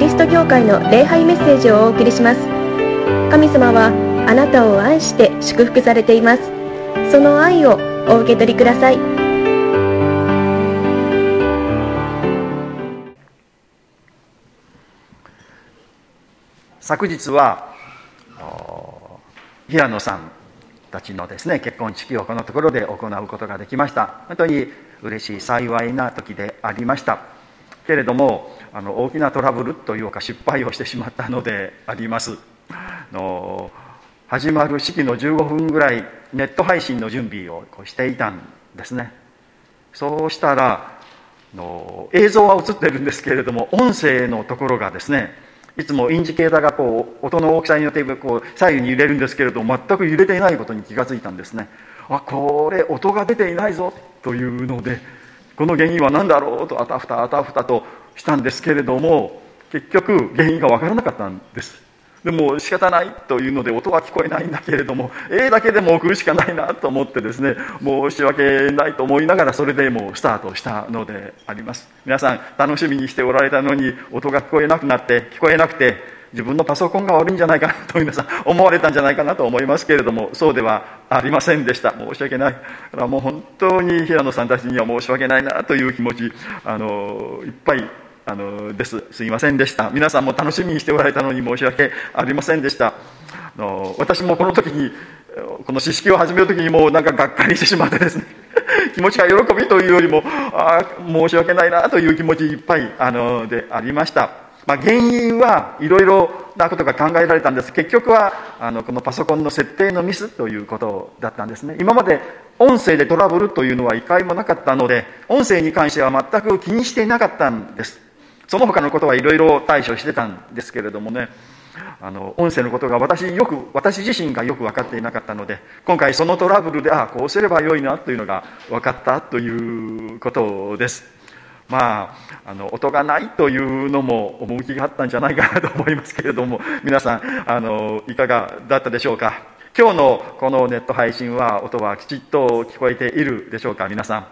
リスト教会の礼拝メッセージをお送りします。神様はあなたを愛して祝福されています。その愛をお受け取りください。昨日は平野さんたちのですね結婚式をこのところで行うことができました。本当に嬉しい幸いな時でありました。けれどもあの大きなトラブルというか失敗をしてしまったのであります。の始まる式の15分ぐらいネット配信の準備をしていたんですね。そうしたらの映像は映ってるんですけれども音声のところがですねいつもインジケーターがこう音の大きさによってこう左右に揺れるんですけれども全く揺れていないことに気がついたんですね。あこれ音が出ていないぞというのでこの原因は何だろうとあたふたあたふたとしたんですけれども結局原因が分からなかったんです。でも仕方ないというので音は聞こえないんだけれども A だけでも送るしかないなと思ってですね申し訳ないと思いながらそれでもうスタートしたのであります。皆さん楽しみにしておられたのに音が聞こえなくなって聞こえなくて自分のパソコンが悪いんじゃないかなと皆さん思われたんじゃないかなと思いますけれどもそうではありませんでした。申し訳ない。だからもう本当に平野さんたちには申し訳ないなという気持ちあのいっぱいあのです。すいませんでした。皆さんも楽しみにしておられたのに申し訳ありませんでした。あの私もこの時にこの詩式を始める時にもうなんかがっかりしてしまってですね。気持ちが喜びというよりもあ申し訳ないなという気持ちいっぱいあのでありました、まあ、原因はいろいろなことが考えられたんです。結局はあのこのパソコンの設定のミスということだったんですね。今まで音声でトラブルというのは一回もなかったので音声に関しては全く気にしていなかったんです。その他のことはいろいろ対処してたんですけれどもね。あの音声のことが私よく私自身がよく分かっていなかったので今回そのトラブルでああこうすればよいなというのが分かったということです。まああの音がないというのも趣があったんじゃないかなと思いますけれども皆さんあのいかがだったでしょうか？今日のこのネット配信は音はきちっと聞こえているでしょうか皆さん、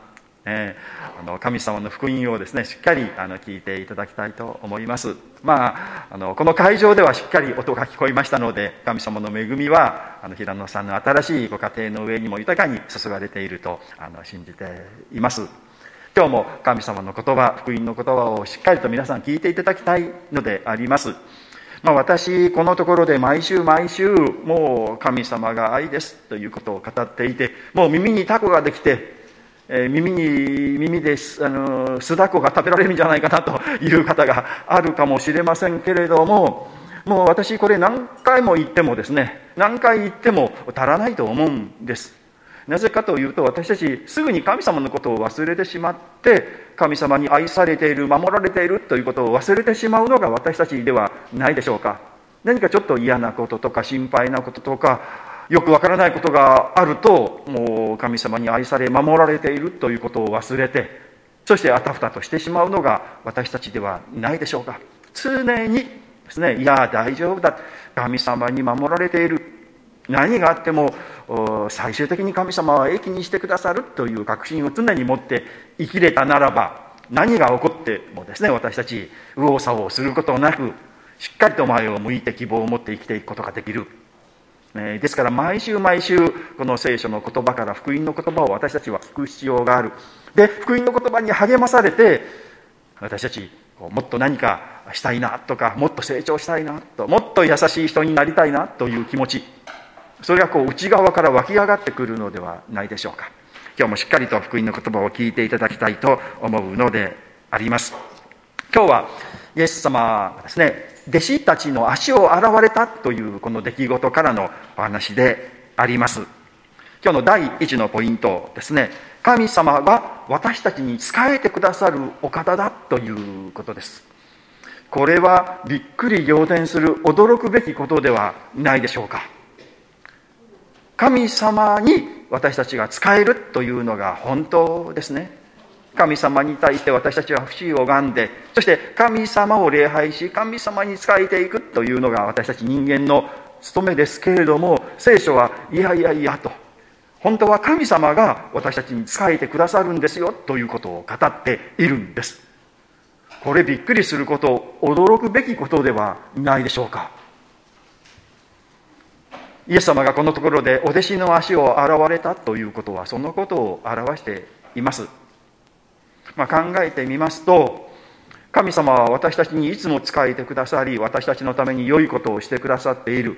えーあの神様の福音をですねしっかりあの聞いていただきたいと思います。まああのこの会場ではしっかり音が聞こえましたので神様の恵みはあの平野さんの新しいご家庭の上にも豊かに注がれているとあの信じています。今日も神様の言葉福音の言葉をしっかりと皆さん聞いていただきたいのであります。まあ、私このところで毎週毎週もう神様が愛ですということを語っていてもう耳にタコができてえ、耳に耳であの酢だこが食べられるんじゃないかなという方があるかもしれませんけれどももう私これ何回も言ってもですね何回言っても足らないと思うんです。なぜかというと私たちすぐに神様のことを忘れてしまって神様に愛されている守られているということを忘れてしまうのが私たちではないでしょうか。何かちょっと嫌なこととか心配なこととかよくわからないことがあるともう神様に愛され守られているということを忘れてそしてあたふたとしてしまうのが私たちではないでしょうか。常にですねいや大丈夫だ。神様に守られている。何があっても最終的に神様は益にしてくださるという確信を常に持って生きれたならば何が起こってもですね私たち右往左往することなくしっかりと前を向いて希望を持って生きていくことができる。ですから毎週毎週この聖書の言葉から福音の言葉を私たちは聞く必要がある。で福音の言葉に励まされて私たちもっと何かしたいなとかもっと成長したいなともっと優しい人になりたいなという気持ち。それがこう内側から湧き上がってくるのではないでしょうか。今日もしっかりと福音の言葉を聞いていただきたいと思うのであります。今日はイエス様がですね弟子たちの足を洗われたというこの出来事からのお話であります。今日の第一のポイントですね神様が私たちに仕えてくださるお方だということです。これはびっくり仰天する驚くべきことではないでしょうか。神様に私たちが使えるというのが本当ですね。神様に対して私たちは不死を拝んでそして神様を礼拝し神様に仕えていくというのが私たち人間の務めですけれども聖書はいやいやいやと本当は神様が私たちに仕えてくださるんですよということを語っているんです。これびっくりすること驚くべきことではないでしょうか。イエス様がこのところでお弟子の足を洗われたということはそのことを表しています、まあ、考えてみますと神様は私たちにいつも仕えてくださり私たちのために良いことをしてくださっている、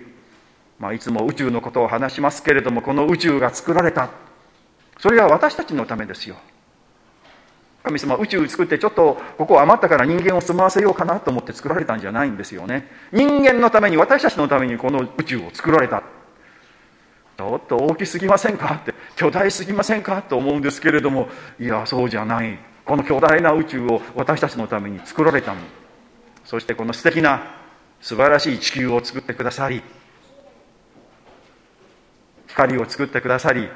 まあ、いつも宇宙のことを話しますけれどもこの宇宙が作られた。それは私たちのためですよ。神様宇宙を作ってちょっとここ余ったから人間を住まわせようかなと思って作られたんじゃないんですよね。人間のために私たちのためにこの宇宙を作られた。ちょっと大きすぎませんか？って巨大すぎませんか？と思うんですけれどもいやそうじゃない。この巨大な宇宙を私たちのために作られたの。そしてこの素敵な素晴らしい地球を作ってくださり光を作ってくださり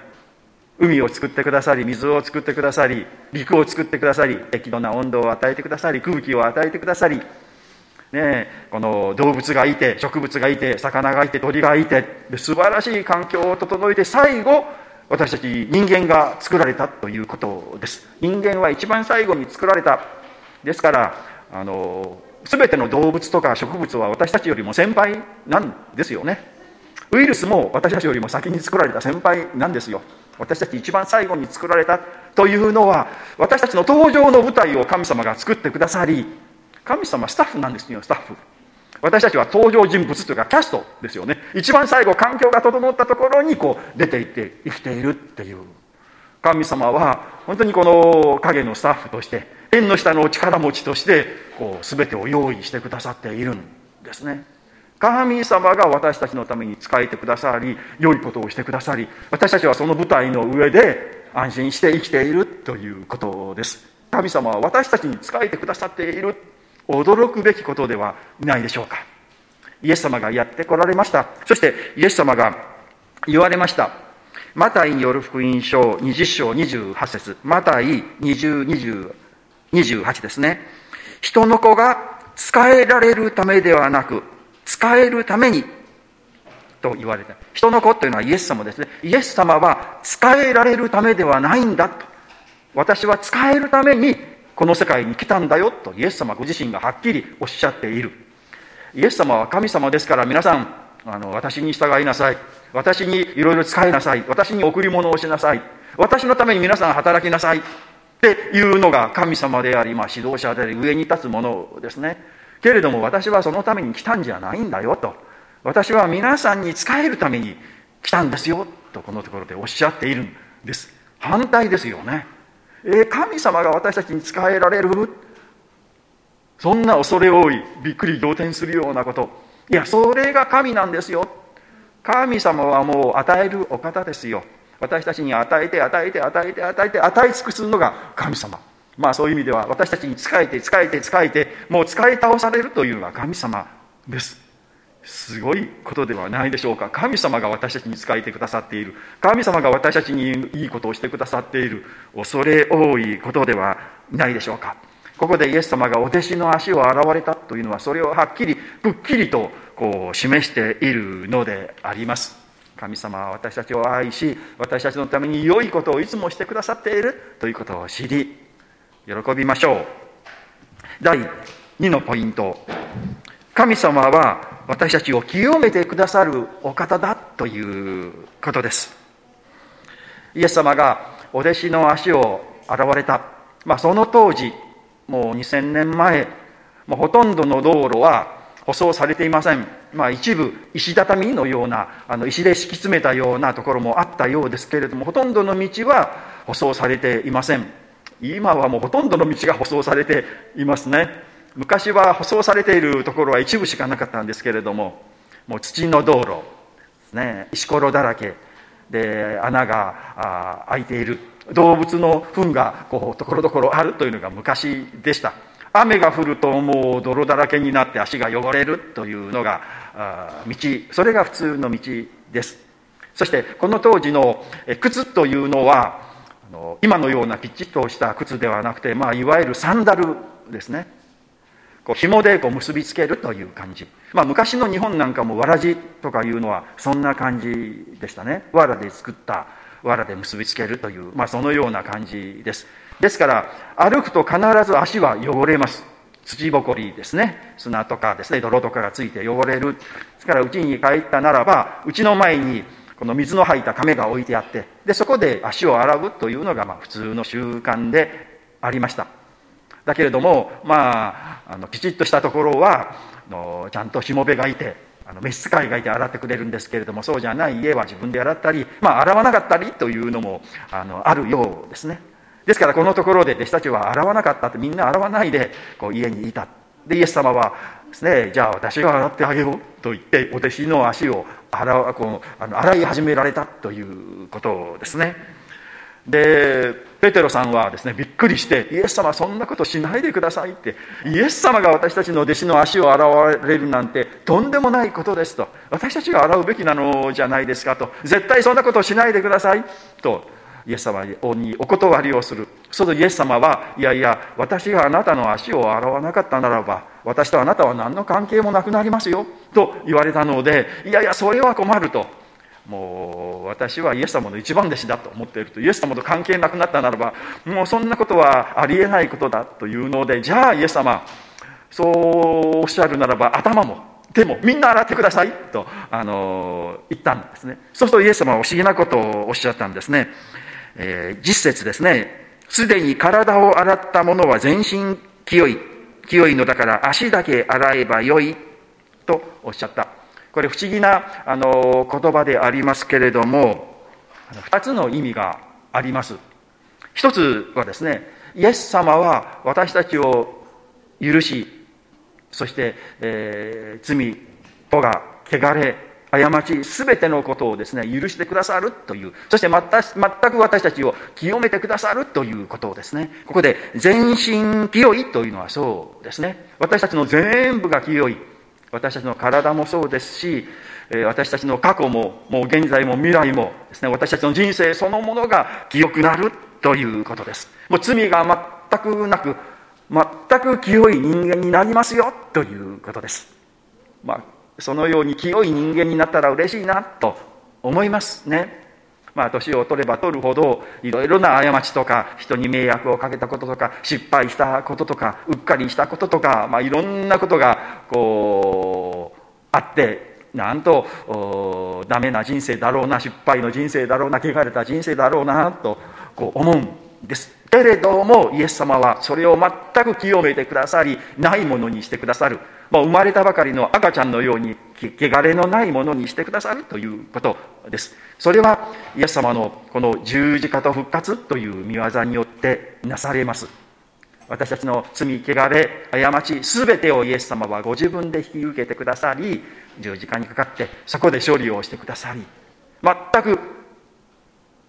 海を作ってくださり水を作ってくださり陸を作ってくださり適度な温度を与えてくださり空気を与えてくださりね、この動物がいて植物がいて魚がいて鳥がいて素晴らしい環境を整えて最後私たち人間が作られたということです。人間は一番最後に作られた。ですからあの全ての動物とか植物は私たちよりも先輩なんですよね。ウイルスも私たちよりも先に作られた先輩なんですよ。私たち一番最後に作られたというのは私たちの登場の舞台を神様が作ってくださり神様スタッフなんですよスタッフ。私たちは登場人物というかキャストですよね。一番最後環境が整ったところにこう出ていって生きているっていう。神様は本当にこの影のスタッフとして縁の下の力持ちとしてこう全てを用意してくださっているんですね。神様が私たちのために仕えてくださり良いことをしてくださり私たちはその舞台の上で安心して生きているということです。神様は私たちに仕えてくださっている驚くべきことではないでしょうか。イエス様がやってこられました。そしてイエス様が言われました。マタイによる福音書20章28節。マタイ2028ですね。人の子が使えられるためではなく使えるためにと言われた人の子というのはイエス様ですね。イエス様は使えられるためではないんだと。私は使えるためにこの世界に来たんだよとイエス様ご自身がはっきりおっしゃっている。イエス様は神様ですから皆さんあの私に従いなさい。私にいろいろ使いなさい。私に贈り物をしなさい。私のために皆さん働きなさい。っていうのが神様であり、まあ、指導者であり上に立つものですね。けれども私はそのために来たんじゃないんだよと。私は皆さんに仕えるために来たんですよとこのところでおっしゃっているんです。反対ですよね。神様が私たちに仕えられる？そんな恐れ多いびっくり仰天するようなこと。いやそれが神なんですよ。神様はもう与えるお方ですよ。私たちに与えて与えて与えて与えて与え尽くすのが神様。まあそういう意味では私たちに仕えて仕えて仕えてもう使い倒されるというのが神様です。すごいことではないでしょうか。神様が私たちに仕えてくださっている。神様が私たちにいいことをしてくださっている。恐れ多いことではないでしょうか。ここでイエス様がお弟子の足を洗われたというのはそれをはっきりくっきりとこう示しているのであります。神様は私たちを愛し私たちのために良いことをいつもしてくださっている。ということを知り喜びましょう。第2のポイント。神様は私たちを清めてくださるお方だということです。イエス様がお弟子の足を洗われた、まあ、その当時もう2000年前もうほとんどの道路は舗装されていません、まあ、一部石畳のようなあの石で敷き詰めたようなところもあったようですけれどもほとんどの道は舗装されていません。今はもうほとんどの道が舗装されていますね。昔は舗装されているところは一部しかなかったんですけれどももう土の道路ね石ころだらけで穴が開いている。動物の糞がこうところどころあるというのが昔でした。雨が降るともう泥だらけになって足が汚れるというのが道。それが普通の道です。そしてこの当時の靴というのは今のようなきちっとした靴ではなくて、まあ、いわゆるサンダルですね。こう紐でこう結びつけるという感じ、まあ、昔の日本なんかもわらじとかいうのはそんな感じでしたね。わらで作ったわらで結びつけるという、まあ、そのような感じです。ですから歩くと必ず足は汚れます。土ぼこりですね。砂とかですね。泥とかがついて汚れる。ですから家に帰ったならばうちの前にこの水の入った亀が置いてあってでそこで足を洗うというのがまあ普通の習慣でありました。だけれどもまああのきちっとしたところはのちゃんとしもべがいてあの召使いがいて洗ってくれるんですけれどもそうじゃない家は自分で洗ったり、まあ、洗わなかったりというのもあのあるようですね。ですからこのところで弟子たちは洗わなかったってみんな洗わないでこう家にいた。でイエス様はですねじゃあ私が洗ってあげようと言ってお弟子の足を洗こうあの洗い始められたということですね。でペテロさんはですねびっくりしてイエス様そんなことしないでくださいってイエス様が私たちの弟子の足を洗われるなんてとんでもないことですと。私たちが洗うべきなのじゃないですかと。絶対そんなことしないでくださいとイエス様にお断りをする。そのイエス様はいやいや私があなたの足を洗わなかったならば私とあなたは何の関係もなくなりますよと言われたのでいやいやそれは困ると。もう私はイエス様の一番弟子だと思っているとイエス様と関係なくなったならばもうそんなことはありえないことだというのでじゃあイエス様そうおっしゃるならば頭も手もみんな洗ってくださいとあの言ったんですねそうするとイエス様は不思議なことをおっしゃったんですねえー、実節ですね。すでに体を洗った者は全身清い。清いのだから足だけ洗えばよい。とおっしゃった。これ不思議なあの言葉でありますけれども、二つの意味があります。一つはですね、イエス様は私たちを許し、そして、えー、罪、とが、汚れ、過ち全てのことをですね許してくださるというそして全く私たちを清めてくださるということをですねここで全身清いというのはそうですね私たちの全部が清い私たちの体もそうですし私たちの過去ももう現在も未来もですね私たちの人生そのものが清くなるということですもう罪が全くなく全く清い人間になりますよということです、まあそのように清い人間になったら嬉しいなと思いますね。まあ、年を取れば取るほど、いろいろな過ちとか、人に迷惑をかけたこととか、失敗したこととか、うっかりしたこととか、まあ、いろんなことが、こう、あって、なんと、ダメな人生だろうな、失敗の人生だろうな、汚れた人生だろうな、と、こう思うんです。けれども、イエス様はそれを全く清めてくださり、ないものにしてくださる。もう生まれたばかりの赤ちゃんのように汚れのないものにしてくださるということですそれはイエス様のこの十字架と復活という見業によってなされます私たちの罪汚れ過ち全てをイエス様はご自分で引き受けてくださり十字架にかかってそこで処理をしてくださり全く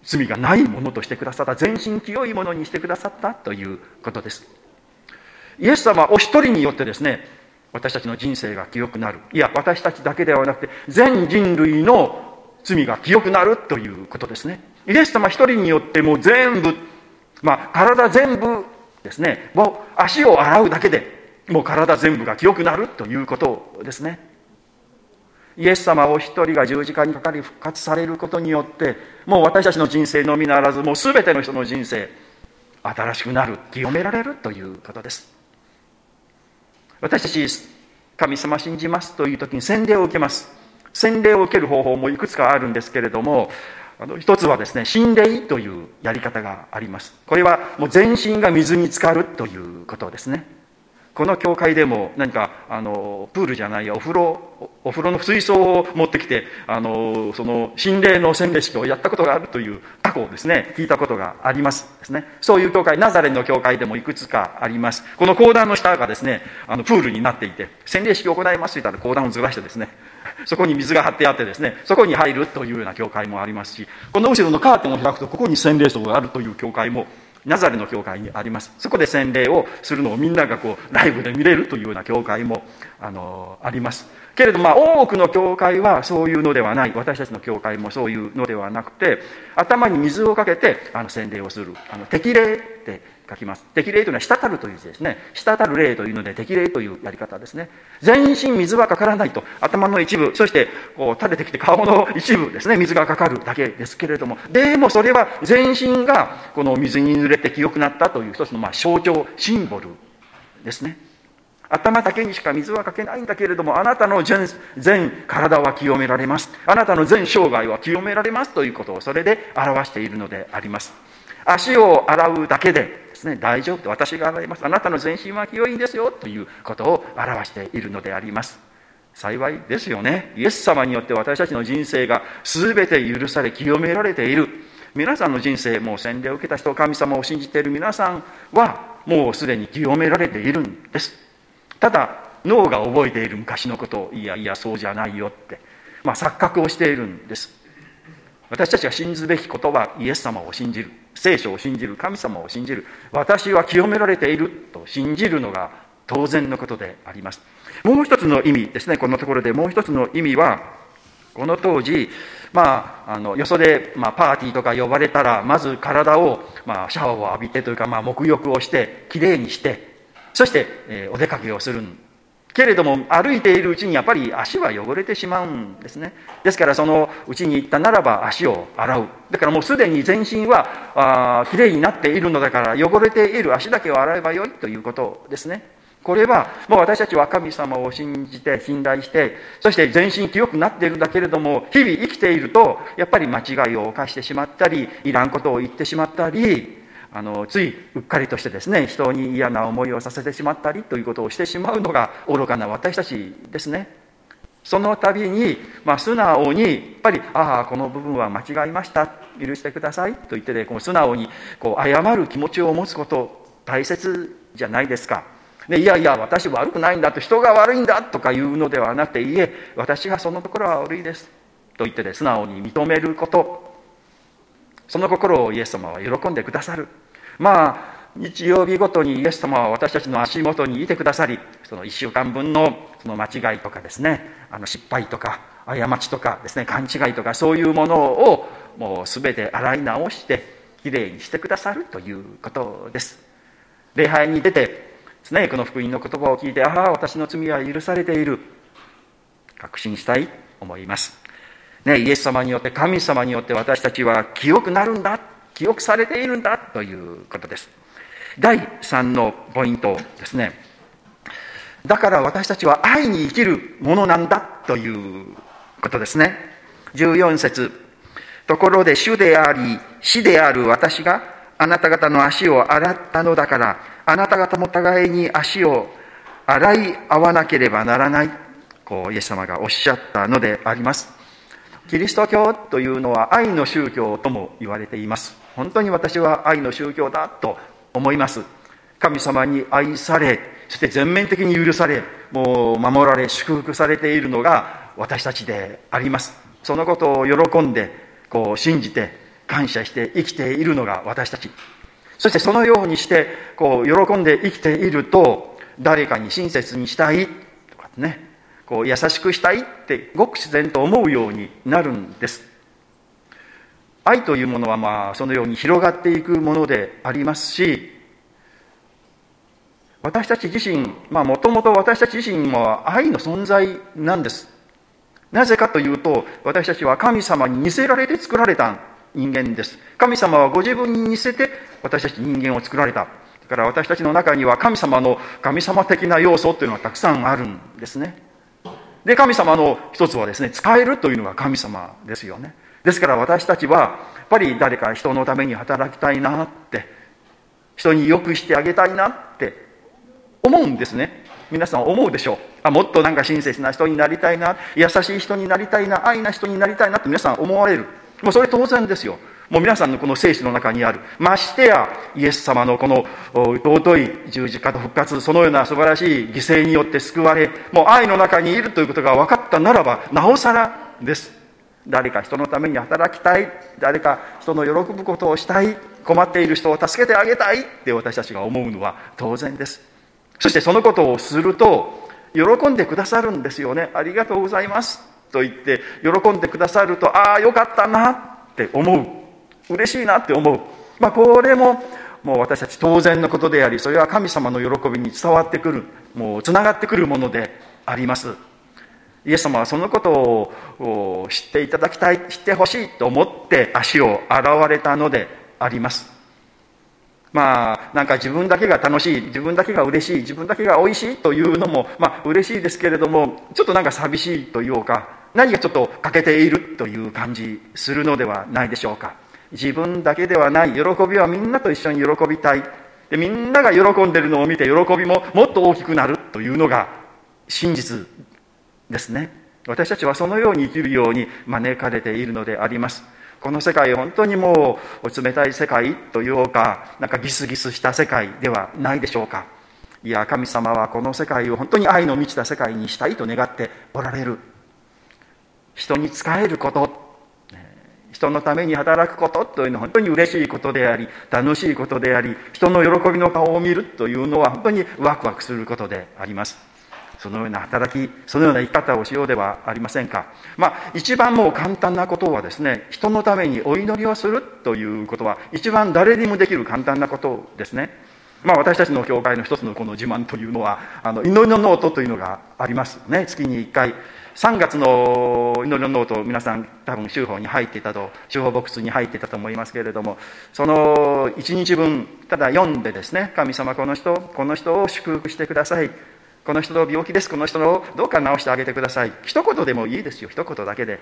罪がないものとしてくださった全身清いものにしてくださったということですイエス様お一人によってですね私たちの人生が清くなる。いや、私たちだけではなくて、全人類の罪が清くなるということですね。イエス様一人によってもう全部、まあ、体全部ですね、もう足を洗うだけで、もう体全部が清くなるということですね。イエス様お一人が十字架にかかり復活されることによって、もう私たちの人生のみならず、もう全ての人の人生、新しくなる、清められるということです。私たち神様信じますという時に洗礼を受けます洗礼を受ける方法もいくつかあるんですけれどもあの一つはですね心霊というやり方があります。これはもう全身が水に浸かるということですね。この教会でも何かあのプールじゃないお風呂お風呂の水槽を持ってきてあのその心霊の洗礼式をやったことがあるという過去をですね聞いたことがありますですね。そういう教会ナザレの教会でもいくつかあります。この講談の下がですねあのプールになっていて洗礼式を行いますと言ったら講談をずらしてですね そこに水が張ってあってですねそこに入るというような教会もありますしこの後ろのカーテンを開くとここに洗礼層があるという教会もナザレの教会にあります。そこで洗礼をするのをみんながこうライブで見れるというような教会もあのあります。けれどまあ多くの教会はそういうのではない。私たちの教会もそういうのではなくて頭に水をかけてあの洗礼をする。あの適礼って書きます。適齢というのは滴るという字ですね。滴る霊というので適齢というやり方ですね。全身水はかからないと頭の一部そしてこう垂れてきて顔の一部ですね。水がかかるだけですけれどもでもそれは全身がこの水に濡れて清くなったという一つのまあ象徴シンボルですね。頭だけにしか水はかけないんだけれども、あなたの全全体は清められます。あなたの全生涯は清められますということをそれで表しているのであります。足を洗うだけでね、大丈夫と私が洗います。あなたの全身は清いんですよということを表しているのであります。幸いですよね。イエス様によって私たちの人生が全て許され清められている。皆さんの人生、もう洗礼を受けた人、神様を信じている皆さんは、もうすでに清められているんです。ただ脳が覚えている昔のことをいやいやそうじゃないよって、まあ、錯覚をしているんです私たちが信ずべきことはイエス様を信じる聖書を信じる神様を信じる。私は清められている。と信じるのが当然のことであります。もう一つの意味ですね。このところで。もう一つの意味はこの当時、まあ、あのよそで、まあ、パーティーとか呼ばれたらまず体を、まあ、シャワーを浴びてというか、まあ、沐浴をしてきれいにしてそして、えー、お出かけをするんけれども歩いているうちにやっぱり足は汚れてしまうんですね。ですからそのうちに行ったならば足を洗う。だからもうすでに全身はあきれいになっているのだから汚れている足だけを洗えばよいということですね。これはもう私たちは神様を信じて信頼してそして全身清くなっているんだけれども日々生きているとやっぱり間違いを犯してしまったりいらんことを言ってしまったりあのついうっかりとしてですね人に嫌な思いをさせてしまったりということをしてしまうのが愚かな私たちですねその度に、まあ、素直にやっぱり「ああこの部分は間違いました許してください」と言ってねこう素直にこう謝る気持ちを持つこと大切じゃないですか。でいやいや私悪くないんだと人が悪いんだとか言うのではなくていいえ私がそのところは悪いですと言ってね素直に認めることその心をイエス様は喜んでくださる。まあ日曜日ごとにイエス様は私たちの足元にいてくださりその1週間分のその間違いとかですねあの失敗とか過ちとかですね勘違いとかそういうものをもう全て洗い直してきれいにしてくださるということです。礼拝に出てですねこの福音の言葉を聞いてああ私の罪は許されている。確信したいと思います。ね、イエス様によって神様によって私たちは清くなるんだ記憶されているんだということです。第3のポイントですね。だから私たちは愛に生きるものなんだということですね。14節。ところで主であり死である私があなた方の足を洗ったのだからあなた方も互いに足を洗い合わなければならないこうイエス様がおっしゃったのであります。キリスト教というのは愛の宗教とも言われています。本当に私は愛の宗教だと思います。神様に愛されそして全面的に許されもう守られ祝福されているのが私たちであります。そのことを喜んでこう信じて感謝して生きているのが私たち。そしてそのようにしてこう喜んで生きていると誰かに親切にしたいとかね。こう優しくしたいってごく自然と思うようになるんです。愛というものはまあそのように広がっていくものでありますし私たち自身もともと私たち自身も愛の存在なんです。なぜかというと私たちは神様に似せられて作られた人間です。神様はご自分に似せて私たち人間を作られた。だから私たちの中には神様の神様的な要素というのはたくさんあるんですね。で、神様の一つはですね、使えるというのが神様ですよね。ですから私たちは、やっぱり誰か人のために働きたいなって、人に良くしてあげたいなって思うんですね。皆さん思うでしょう。あ、もっとなんか親切な人になりたいな、優しい人になりたいな、愛な人になりたいなって皆さん思われる。もうそれ当然ですよ。もう皆さんのこの聖書の中にある。ましてや、イエス様のこの尊い十字架と復活、そのような素晴らしい犠牲によって救われ、もう愛の中にいるということが分かったならば、なおさらです。誰か人のために働きたい、誰か人の喜ぶことをしたい、困っている人を助けてあげたいって私たちが思うのは当然です。そしてそのことをすると、喜んでくださるんですよね。ありがとうございます。と言って、喜んでくださると、ああ、よかったなって思う。嬉しいなって思う、まあ、これももう私たち当然のことでありそれは神様の喜びに伝わってくる。もうつながってくるものであります。イエス様はそのことを知っていただきたい知ってほしいと思って足を洗われたのであります。まあ、なんか自分だけが楽しい、自分だけが嬉しい、自分だけが美味しいというのも、まあ、嬉しいですけれども、ちょっとなんか寂しいというか、何かちょっと欠けているという感じするのではないでしょうか。自分だけではない喜びはみんなと一緒に喜びたい。で、みんなが喜んでるのを見て喜びももっと大きくなるというのが真実ですね。私たちはそのように生きるように招かれているのであります。この世界本当にもう冷たい世界というかなんかギスギスした世界ではないでしょうかいや神様はこの世界を本当に愛の満ちた世界にしたいと願っておられる人に仕えること。人のために働くこと。というのは本当に嬉しいことであり楽しいことであり人の喜びの顔を見るというのは本当にワクワクすることであります。そのような働きそのような生き方をしようではありませんか。まあ一番もう簡単なことはですね人のためにお祈りをするということは一番誰にもできる簡単なことですね。まあ私たちの教会の一つのこの自慢というのはあの祈りのノートというのがありますね。月に1回3月の祈りのノート皆さん多分週報に入っていたと週報ボックスに入っていたと思いますけれどもその1日分ただ読んでですね神様この人この人を祝福してください。この人の病気です。この人のどうか治してあげてください。一言でもいいですよ。一言だけで。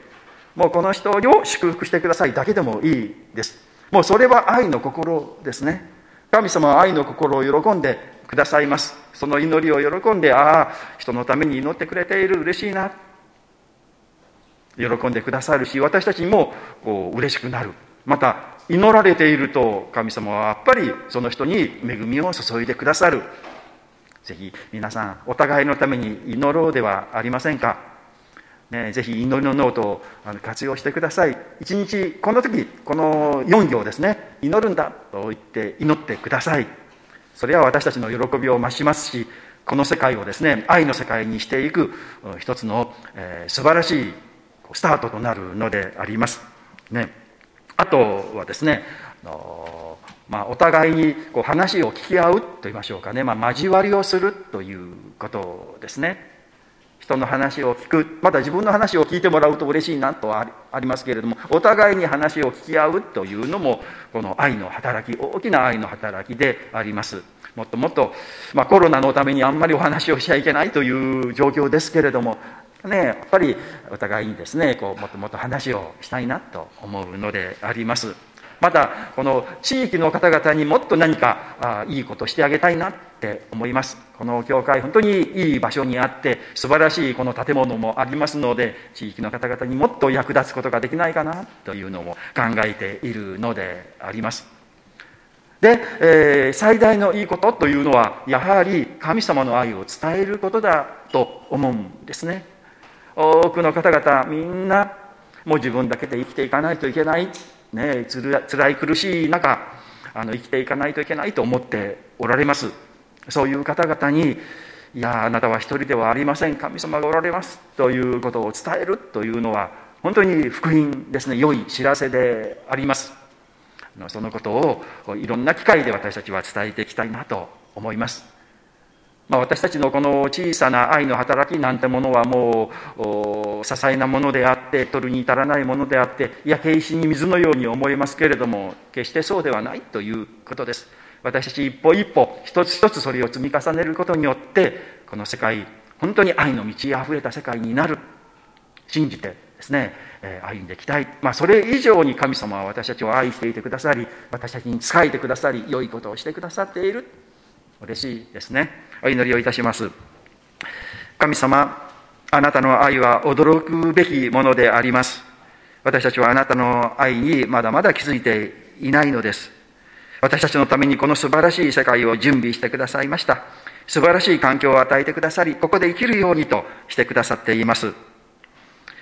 もうこの人を祝福してください。だけでもいいです。もうそれは愛の心ですね。神様は愛の心を喜んでくださいます。その祈りを喜んでああ人のために祈ってくれている。嬉しいな。喜んでくださるし私たちにもこう嬉しくなる。また祈られていると神様はやっぱりその人に恵みを注いでくださる。ぜひ皆さんお互いのために祈ろうではありませんか、ね、ぜひ祈りのノートを活用してください。一日この時この4行ですね。祈るんだと言って祈ってください。それは私たちの喜びを増しますしこの世界をですね愛の世界にしていく一つの、えー、素晴らしいスタートとなるのであります、ね、あとはですねあのまあ、お互いにこう話を聞き合うと言いましょうかね、まあ、交わりをするということですね。人の話を聞く。また自分の話を聞いてもらうと嬉しいなとはありますけれどもお互いに話を聞き合うというのもこの愛の働き大きな愛の働きであります。もっともっと、まあ、コロナのためにあんまりお話をしちゃいけないという状況ですけれどもね、やっぱりお互いにですねこうもっともっと話をしたいなと思うのであります。またこの地域の方々にもっと何かあいいことしてあげたいなって思います。この教会本当にいい場所にあって素晴らしいこの建物もありますので地域の方々にもっと役立つことができないかなというのも考えているのであります。で、えー、最大のいいことというのはやはり神様の愛を伝えることだと思うんですね。多くの方々みんなもう自分だけで生きていかないといけない。ね、つらい苦しい中あの生きていかないといけないと思っておられます。そういう方々にいやあなたは一人ではありません。神様がおられます。ということを伝える。というのは本当に福音ですね。良い知らせであります。そのことをいろんな機会で私たちは伝えていきたいなと思います。まあ、私たちのこの小さな愛の働きなんてものはもう些細なものであって取るに至らないものであっていや軽視に水のように思えますけれども決してそうではないということです。私たち一歩一歩一つ一つそれを積み重ねることによってこの世界本当に愛の道にあふれた世界になる。信じてですね、歩んでいきたい、まあ、それ以上に神様は私たちを愛していてくださり私たちに仕えてくださり良いことをしてくださっている。嬉しいですね。お祈りをいたします。神様あなたの愛は驚くべきものであります。私たちはあなたの愛にまだまだ気づいていないのです。私たちのためにこの素晴らしい世界を準備してくださいました。素晴らしい環境を与えてくださりここで生きるようにとしてくださっています。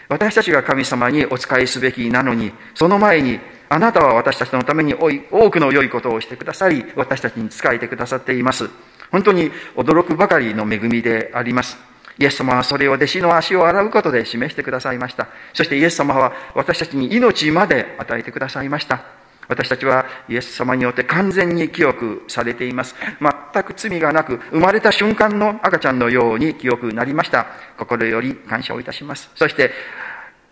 私たちが神様にお仕えすべきなのにその前にあなたは私たちのために多くの良いことをしてくださり私たちに仕えてくださっています。本当に驚くばかりの恵みであります。イエス様はそれを弟子の足を洗うことで示してくださいました。そしてイエス様は私たちに命まで与えてくださいました。私たちはイエス様によって完全に記憶されています。全く罪がなく、生まれた瞬間の赤ちゃんのように記憶になりました。心より感謝をいたします。そして、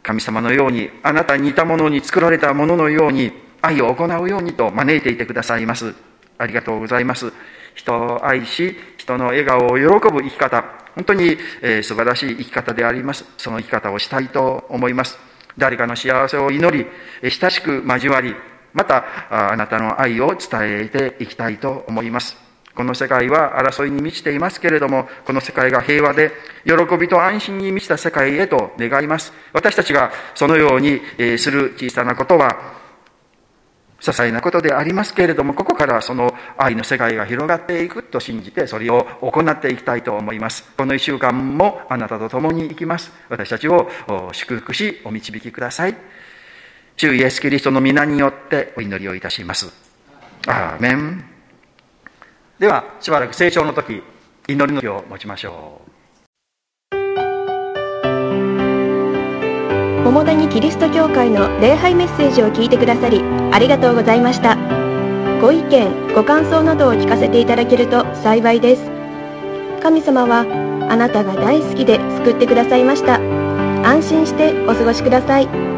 神様のように、あなたに似たものに作られたもののように、愛を行うようにと招いていてくださいます。ありがとうございます人を愛し人の笑顔を喜ぶ生き方。本当に、えー、素晴らしい生き方であります。その生き方をしたいと思います。誰かの幸せを祈り親しく交わりまたあなたの愛を伝えていきたいと思います。この世界は争いに満ちていますけれども、この世界が平和で、喜びと安心に満ちた世界へと願います。私たちがそのようにする小さなことは、些細なことでありますけれども、ここからその愛の世界が広がっていくと信じて、それを行っていきたいと思います。この一週間もあなたと共に行きます。私たちを祝福し、お導きください。主イエス・キリストの皆によってお祈りをいたします。アーメン。ではしばらく成長の時祈りの日を持ちましょう桃谷キリスト教会の礼拝メッセージを聞いてくださりありがとうございました。ご意見ご感想などを聞かせていただけると幸いです。神様はあなたが大好きで救ってくださいました。安心してお過ごしください。